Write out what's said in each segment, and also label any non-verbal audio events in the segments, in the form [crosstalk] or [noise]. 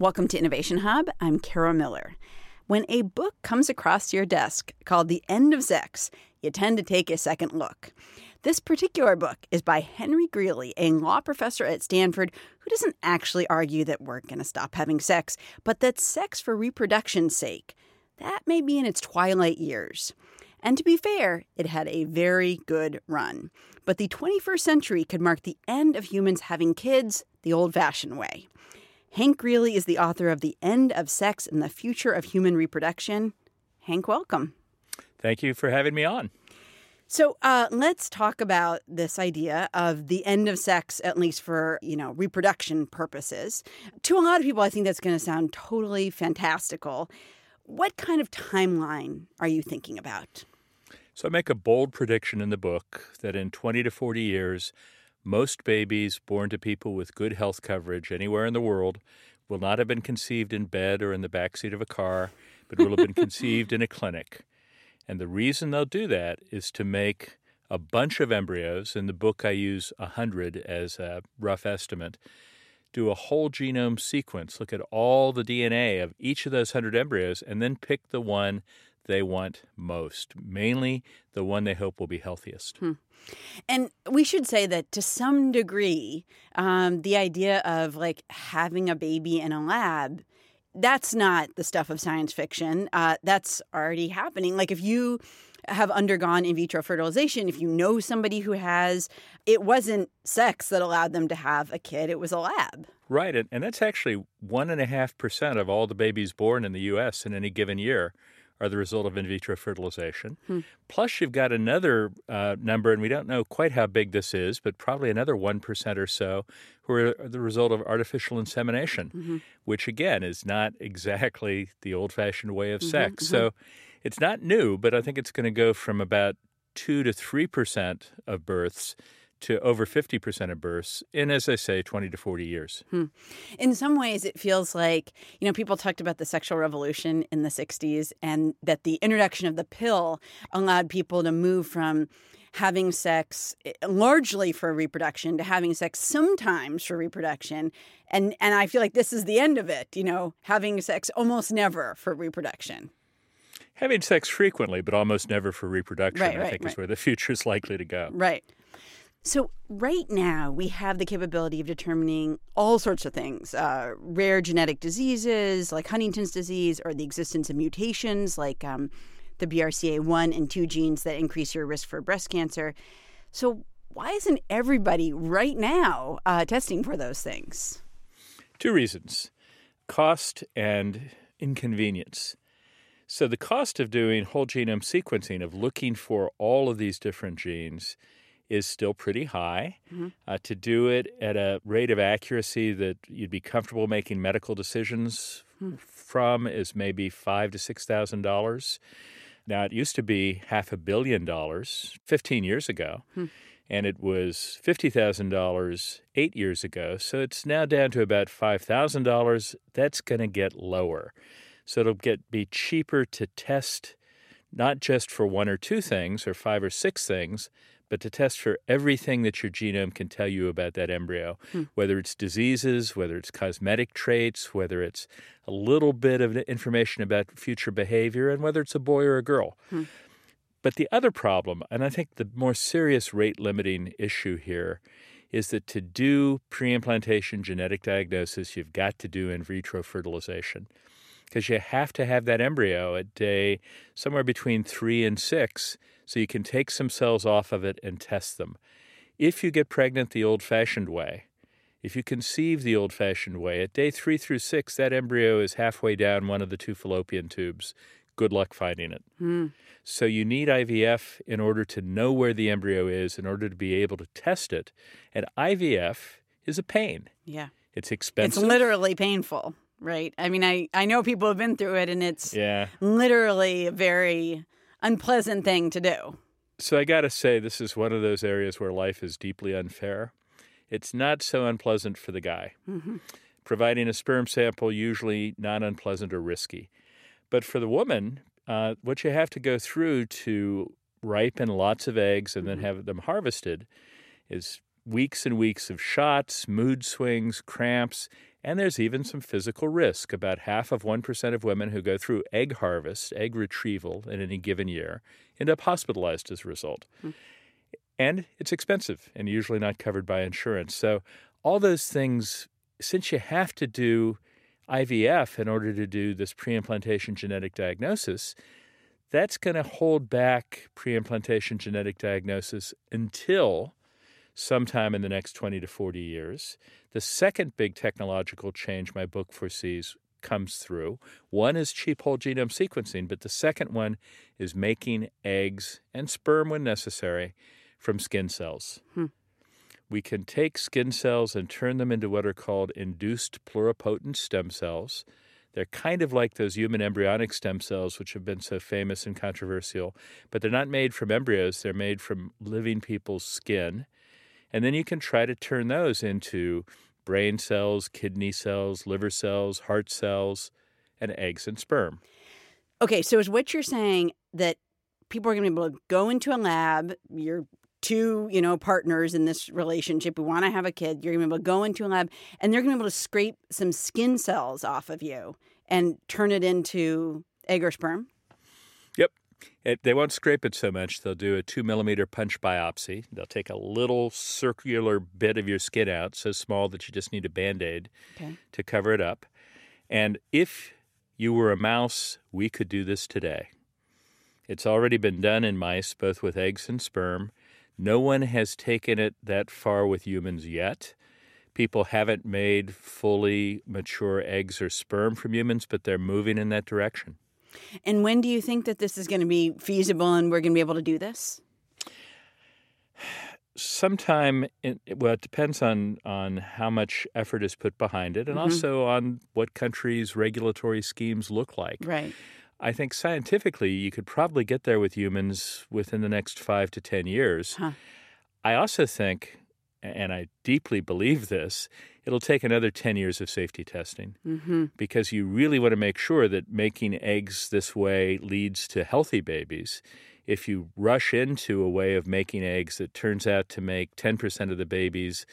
Welcome to Innovation Hub. I'm Kara Miller. When a book comes across your desk called The End of Sex, you tend to take a second look. This particular book is by Henry Greely, a law professor at Stanford who doesn't actually argue that we're going to stop having sex, but that sex for reproduction's sake, that may be in its twilight years. And to be fair, it had a very good run. But the 21st century could mark the end of humans having kids the old fashioned way. Hank Greely is the author of The End of Sex and the Future of Human Reproduction. Hank, welcome. Thank you for having me on. So uh, let's talk about this idea of the end of sex, at least for you know reproduction purposes. To a lot of people, I think that's going to sound totally fantastical. What kind of timeline are you thinking about? So I make a bold prediction in the book that in 20 to 40 years, most babies born to people with good health coverage anywhere in the world will not have been conceived in bed or in the backseat of a car, but will have been [laughs] conceived in a clinic. And the reason they'll do that is to make a bunch of embryos. In the book, I use 100 as a rough estimate. Do a whole genome sequence, look at all the DNA of each of those 100 embryos, and then pick the one they want most, mainly the one they hope will be healthiest. Hmm. And we should say that to some degree, um, the idea of like having a baby in a lab, that's not the stuff of science fiction. Uh, that's already happening. Like if you have undergone in vitro fertilization, if you know somebody who has, it wasn't sex that allowed them to have a kid, it was a lab. Right. And, and that's actually 1.5% of all the babies born in the U.S. in any given year are the result of in vitro fertilization. Hmm. Plus, you've got another uh, number, and we don't know quite how big this is, but probably another 1% or so who are the result of artificial insemination, mm-hmm. which again is not exactly the old fashioned way of mm-hmm, sex. Mm-hmm. So it's not new, but I think it's going to go from about 2 to 3% of births to over 50% of births in, as I say, 20 to 40 years. Hmm. In some ways, it feels like, you know, people talked about the sexual revolution in the 60s and that the introduction of the pill allowed people to move from having sex eh, largely for reproduction to having sex sometimes for reproduction and and I feel like this is the end of it you know having sex almost never for reproduction having sex frequently but almost never for reproduction right, I right, think right. is where the [laughs] future is likely to go right so, right now, we have the capability of determining all sorts of things uh, rare genetic diseases like Huntington's disease, or the existence of mutations like um, the BRCA1 and 2 genes that increase your risk for breast cancer. So, why isn't everybody right now uh, testing for those things? Two reasons cost and inconvenience. So, the cost of doing whole genome sequencing, of looking for all of these different genes, is still pretty high. Mm-hmm. Uh, to do it at a rate of accuracy that you'd be comfortable making medical decisions mm-hmm. from is maybe five to six thousand dollars. Now it used to be half a billion dollars 15 years ago. Mm-hmm. And it was $50,000 eight years ago. So it's now down to about $5,000. That's going to get lower. So it'll get be cheaper to test not just for one or two things or five or six things, but to test for everything that your genome can tell you about that embryo, hmm. whether it's diseases, whether it's cosmetic traits, whether it's a little bit of information about future behavior, and whether it's a boy or a girl. Hmm. But the other problem, and I think the more serious rate limiting issue here, is that to do pre-implantation genetic diagnosis, you've got to do in vitro fertilization because you have to have that embryo at day somewhere between three and six so you can take some cells off of it and test them. If you get pregnant the old fashioned way, if you conceive the old fashioned way, at day three through six, that embryo is halfway down one of the two fallopian tubes. Good luck finding it. Mm. So you need IVF in order to know where the embryo is, in order to be able to test it. And IVF is a pain. Yeah. It's expensive. It's literally painful, right? I mean, I, I know people have been through it, and it's yeah. literally very unpleasant thing to do. So I got to say, this is one of those areas where life is deeply unfair. It's not so unpleasant for the guy. Mm-hmm. Providing a sperm sample, usually not unpleasant or risky. But for the woman, uh, what you have to go through to ripen lots of eggs and mm-hmm. then have them harvested is weeks and weeks of shots, mood swings, cramps, And there's even some physical risk. About half of 1% of women who go through egg harvest, egg retrieval in any given year, end up hospitalized as a result. Mm. And it's expensive and usually not covered by insurance. So, all those things, since you have to do IVF in order to do this preimplantation genetic diagnosis, that's going to hold back preimplantation genetic diagnosis until sometime in the next 20 to 40 years. The second big technological change my book foresees comes through. One is cheap whole genome sequencing, but the second one is making eggs and sperm when necessary from skin cells. Hmm. We can take skin cells and turn them into what are called induced pluripotent stem cells. They're kind of like those human embryonic stem cells, which have been so famous and controversial, but they're not made from embryos, they're made from living people's skin. And then you can try to turn those into brain cells, kidney cells, liver cells, heart cells, and eggs and sperm. Okay, so is what you're saying that people are going to be able to go into a lab, you're two, you know, partners in this relationship who want to have a kid, you're going to be able to go into a lab and they're going to be able to scrape some skin cells off of you and turn it into egg or sperm? It, they won't scrape it so much. They'll do a two millimeter punch biopsy. They'll take a little circular bit of your skin out, so small that you just need a band aid okay. to cover it up. And if you were a mouse, we could do this today. It's already been done in mice, both with eggs and sperm. No one has taken it that far with humans yet. People haven't made fully mature eggs or sperm from humans, but they're moving in that direction. And when do you think that this is going to be feasible and we're going to be able to do this? Sometime, in, well, it depends on, on how much effort is put behind it and mm-hmm. also on what countries' regulatory schemes look like. Right. I think scientifically, you could probably get there with humans within the next five to 10 years. Huh. I also think, and I deeply believe this, it'll take another 10 years of safety testing mm-hmm. because you really want to make sure that making eggs this way leads to healthy babies. If you rush into a way of making eggs that turns out to make 10% of the babies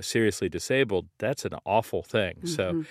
seriously disabled, that's an awful thing. Mm-hmm. So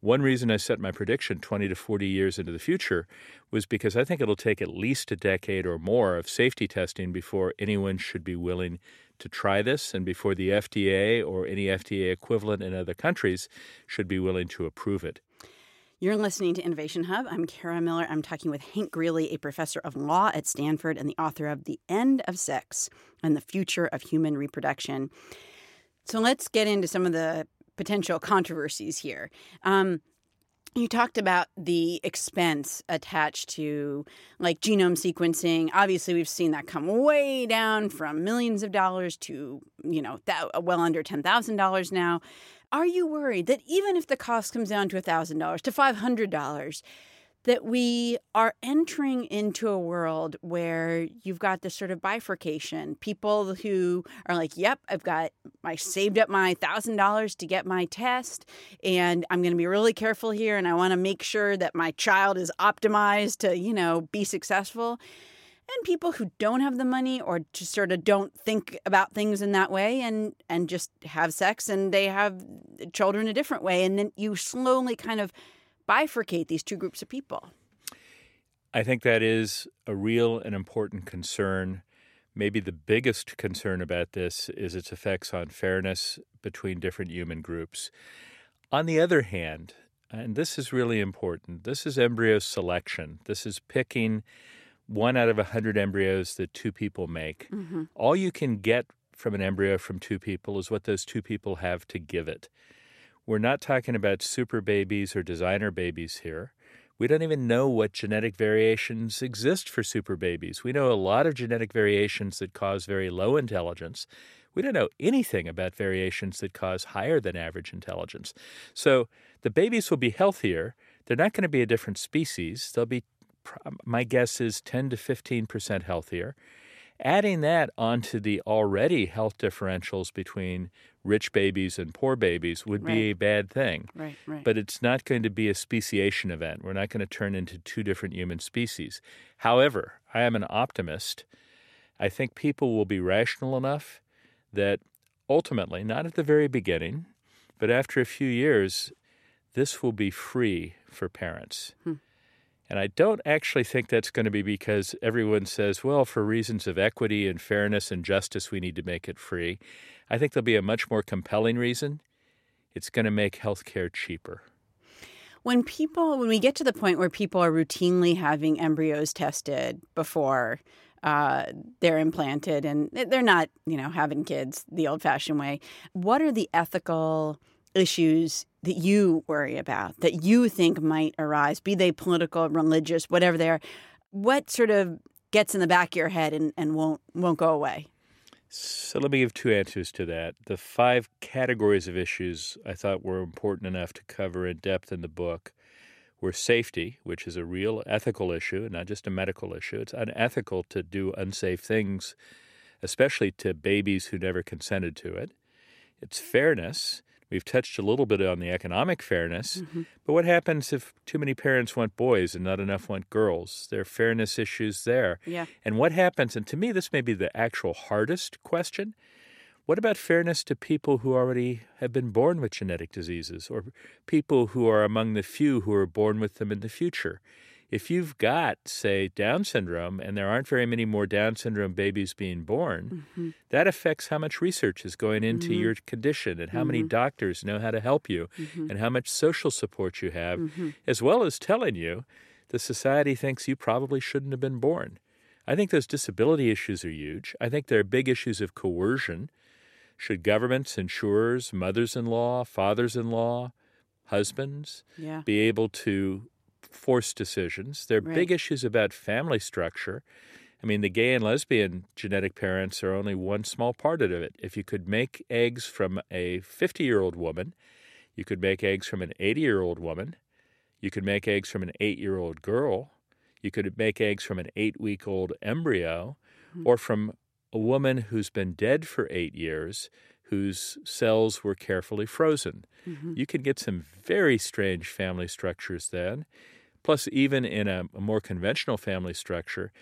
one reason I set my prediction 20 to 40 years into the future was because I think it'll take at least a decade or more of safety testing before anyone should be willing to try this and before the FDA or any FDA equivalent in other countries should be willing to approve it. You're listening to Innovation Hub. I'm Kara Miller. I'm talking with Hank Greely, a professor of law at Stanford and the author of The End of Sex and the Future of Human Reproduction. So let's get into some of the potential controversies here. Um, you talked about the expense attached to like genome sequencing. Obviously, we've seen that come way down from millions of dollars to, you know, well under $10,000 now. Are you worried that even if the cost comes down to $1,000 to $500, that we are entering into a world where you've got this sort of bifurcation. People who are like, yep, I've got, I saved up my $1,000 to get my test, and I'm going to be really careful here, and I want to make sure that my child is optimized to, you know, be successful. And people who don't have the money or just sort of don't think about things in that way and, and just have sex and they have children a different way. And then you slowly kind of bifurcate these two groups of people? I think that is a real and important concern. Maybe the biggest concern about this is its effects on fairness between different human groups. On the other hand, and this is really important, this is embryo selection. This is picking one out of a hundred embryos that two people make. Mm-hmm. All you can get from an embryo from two people is what those two people have to give it. We're not talking about super babies or designer babies here. We don't even know what genetic variations exist for super babies. We know a lot of genetic variations that cause very low intelligence. We don't know anything about variations that cause higher than average intelligence. So the babies will be healthier. They're not going to be a different species. They'll be, my guess is, 10 to 15% healthier. Adding that onto the already health differentials between rich babies and poor babies would right. be a bad thing. Right, right. But it's not going to be a speciation event. We're not going to turn into two different human species. However, I am an optimist. I think people will be rational enough that ultimately, not at the very beginning, but after a few years, this will be free for parents. Hmm. And I don't actually think that's going to be because everyone says, well, for reasons of equity and fairness and justice, we need to make it free. I think there'll be a much more compelling reason. It's going to make healthcare cheaper. When people, when we get to the point where people are routinely having embryos tested before uh, they're implanted and they're not, you know, having kids the old fashioned way, what are the ethical issues that you worry about, that you think might arise, be they political, religious, whatever they are? What sort of gets in the back of your head and, and won't won't go away? So let me give two answers to that. The five categories of issues I thought were important enough to cover in depth in the book were safety, which is a real ethical issue, not just a medical issue. It's unethical to do unsafe things, especially to babies who never consented to it. It's fairness, We've touched a little bit on the economic fairness, mm-hmm. but what happens if too many parents want boys and not enough want girls? There are fairness issues there. Yeah. And what happens, and to me, this may be the actual hardest question what about fairness to people who already have been born with genetic diseases or people who are among the few who are born with them in the future? If you've got, say, Down syndrome, and there aren't very many more Down syndrome babies being born, mm-hmm. that affects how much research is going into mm-hmm. your condition and how mm-hmm. many doctors know how to help you mm-hmm. and how much social support you have, mm-hmm. as well as telling you the society thinks you probably shouldn't have been born. I think those disability issues are huge. I think there are big issues of coercion. Should governments, insurers, mothers in law, fathers in law, husbands yeah. be able to forced decisions. There are right. big issues about family structure. I mean, the gay and lesbian genetic parents are only one small part of it. If you could make eggs from a 50 year old woman, you could make eggs from an 80 year old woman, you could make eggs from an eight year old girl, you could make eggs from an eight week old embryo, mm-hmm. or from a woman who's been dead for eight years whose cells were carefully frozen. Mm-hmm. You can get some very strange family structures then. Plus, even in a, a more conventional family structure,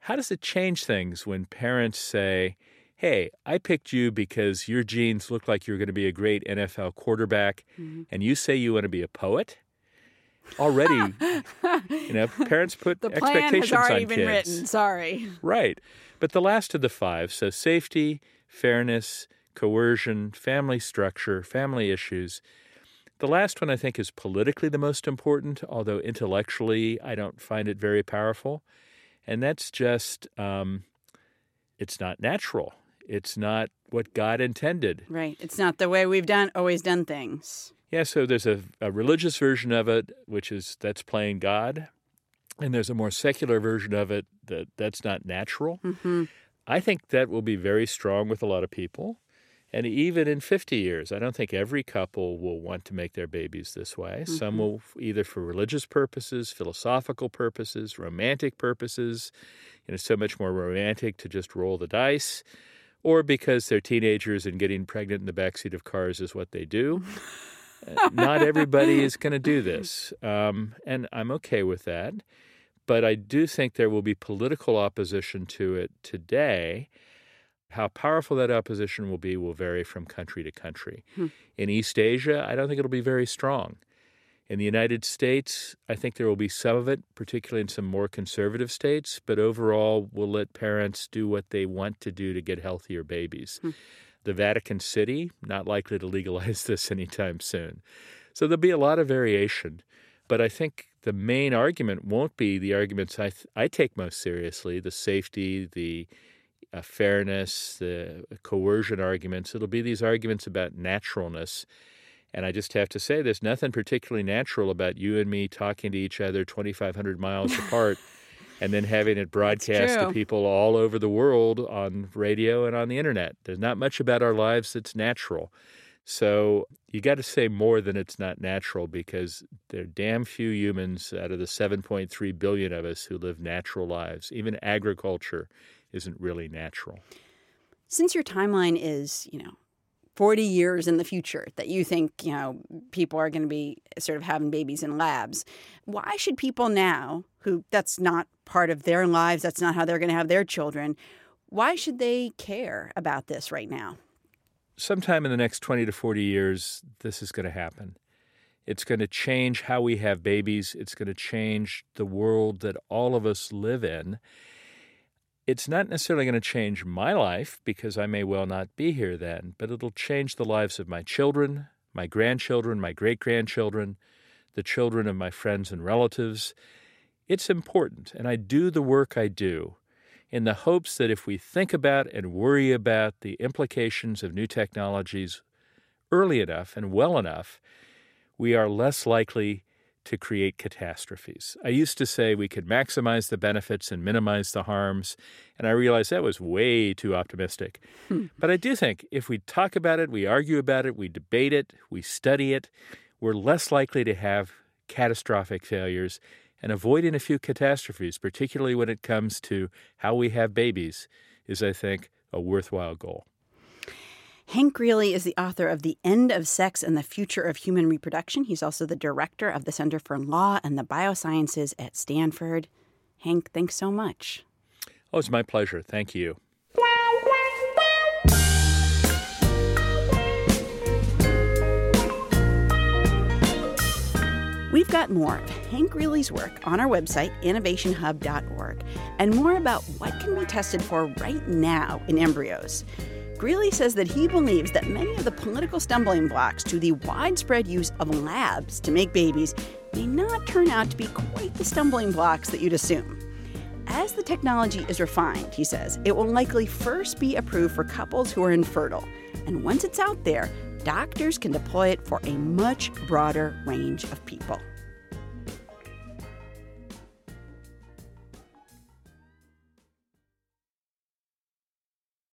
how does it change things when parents say, Hey, I picked you because your genes look like you're going to be a great NFL quarterback, mm-hmm. and you say you want to be a poet? Already, [laughs] you know, parents put the plan expectations has already on been kids. Written. Sorry. Right. But the last of the five, so safety, fairness, coercion, family structure, family issues, the last one I think is politically the most important, although intellectually I don't find it very powerful. And that's just um, it's not natural. It's not what God intended. Right. It's not the way we've done always done things. Yeah, so there's a, a religious version of it, which is that's playing God. And there's a more secular version of it that that's not natural. Mm-hmm. I think that will be very strong with a lot of people. And even in 50 years, I don't think every couple will want to make their babies this way. Mm-hmm. Some will either for religious purposes, philosophical purposes, romantic purposes. You know, so much more romantic to just roll the dice, or because they're teenagers and getting pregnant in the backseat of cars is what they do. Uh, not everybody is going to do this, um, and I'm okay with that. But I do think there will be political opposition to it today how powerful that opposition will be will vary from country to country. Hmm. In East Asia, I don't think it'll be very strong. In the United States, I think there will be some of it, particularly in some more conservative states, but overall, we'll let parents do what they want to do to get healthier babies. Hmm. The Vatican City, not likely to legalize [laughs] this anytime soon. So there'll be a lot of variation. But I think the main argument won't be the arguments I, th- I take most seriously the safety, the uh, fairness, the coercion arguments. It'll be these arguments about naturalness. And I just have to say, there's nothing particularly natural about you and me talking to each other 2,500 miles apart [laughs] and then having it broadcast to people all over the world on radio and on the internet. There's not much about our lives that's natural. So you got to say more than it's not natural because there are damn few humans out of the 7.3 billion of us who live natural lives. Even agriculture isn't really natural. Since your timeline is, you know, 40 years in the future that you think, you know, people are going to be sort of having babies in labs, why should people now who that's not part of their lives, that's not how they're going to have their children, why should they care about this right now? Sometime in the next 20 to 40 years, this is going to happen. It's going to change how we have babies. It's going to change the world that all of us live in. It's not necessarily going to change my life because I may well not be here then, but it'll change the lives of my children, my grandchildren, my great grandchildren, the children of my friends and relatives. It's important, and I do the work I do in the hopes that if we think about and worry about the implications of new technologies early enough and well enough, we are less likely to create catastrophes. I used to say we could maximize the benefits and minimize the harms, and I realized that was way too optimistic. Hmm. But I do think if we talk about it, we argue about it, we debate it, we study it, we're less likely to have catastrophic failures and avoiding a few catastrophes, particularly when it comes to how we have babies, is, I think, a worthwhile goal. Hank Greely is the author of The End of Sex and the Future of Human Reproduction. He's also the director of the Center for Law and the Biosciences at Stanford. Hank, thanks so much. Oh, it's my pleasure. Thank you. We've got more of Hank Greely's work on our website, innovationhub.org, and more about what can be tested for right now in embryos. Greely says that he believes that many of the political stumbling blocks to the widespread use of labs to make babies may not turn out to be quite the stumbling blocks that you'd assume. As the technology is refined, he says, it will likely first be approved for couples who are infertile. And once it's out there, doctors can deploy it for a much broader range of people.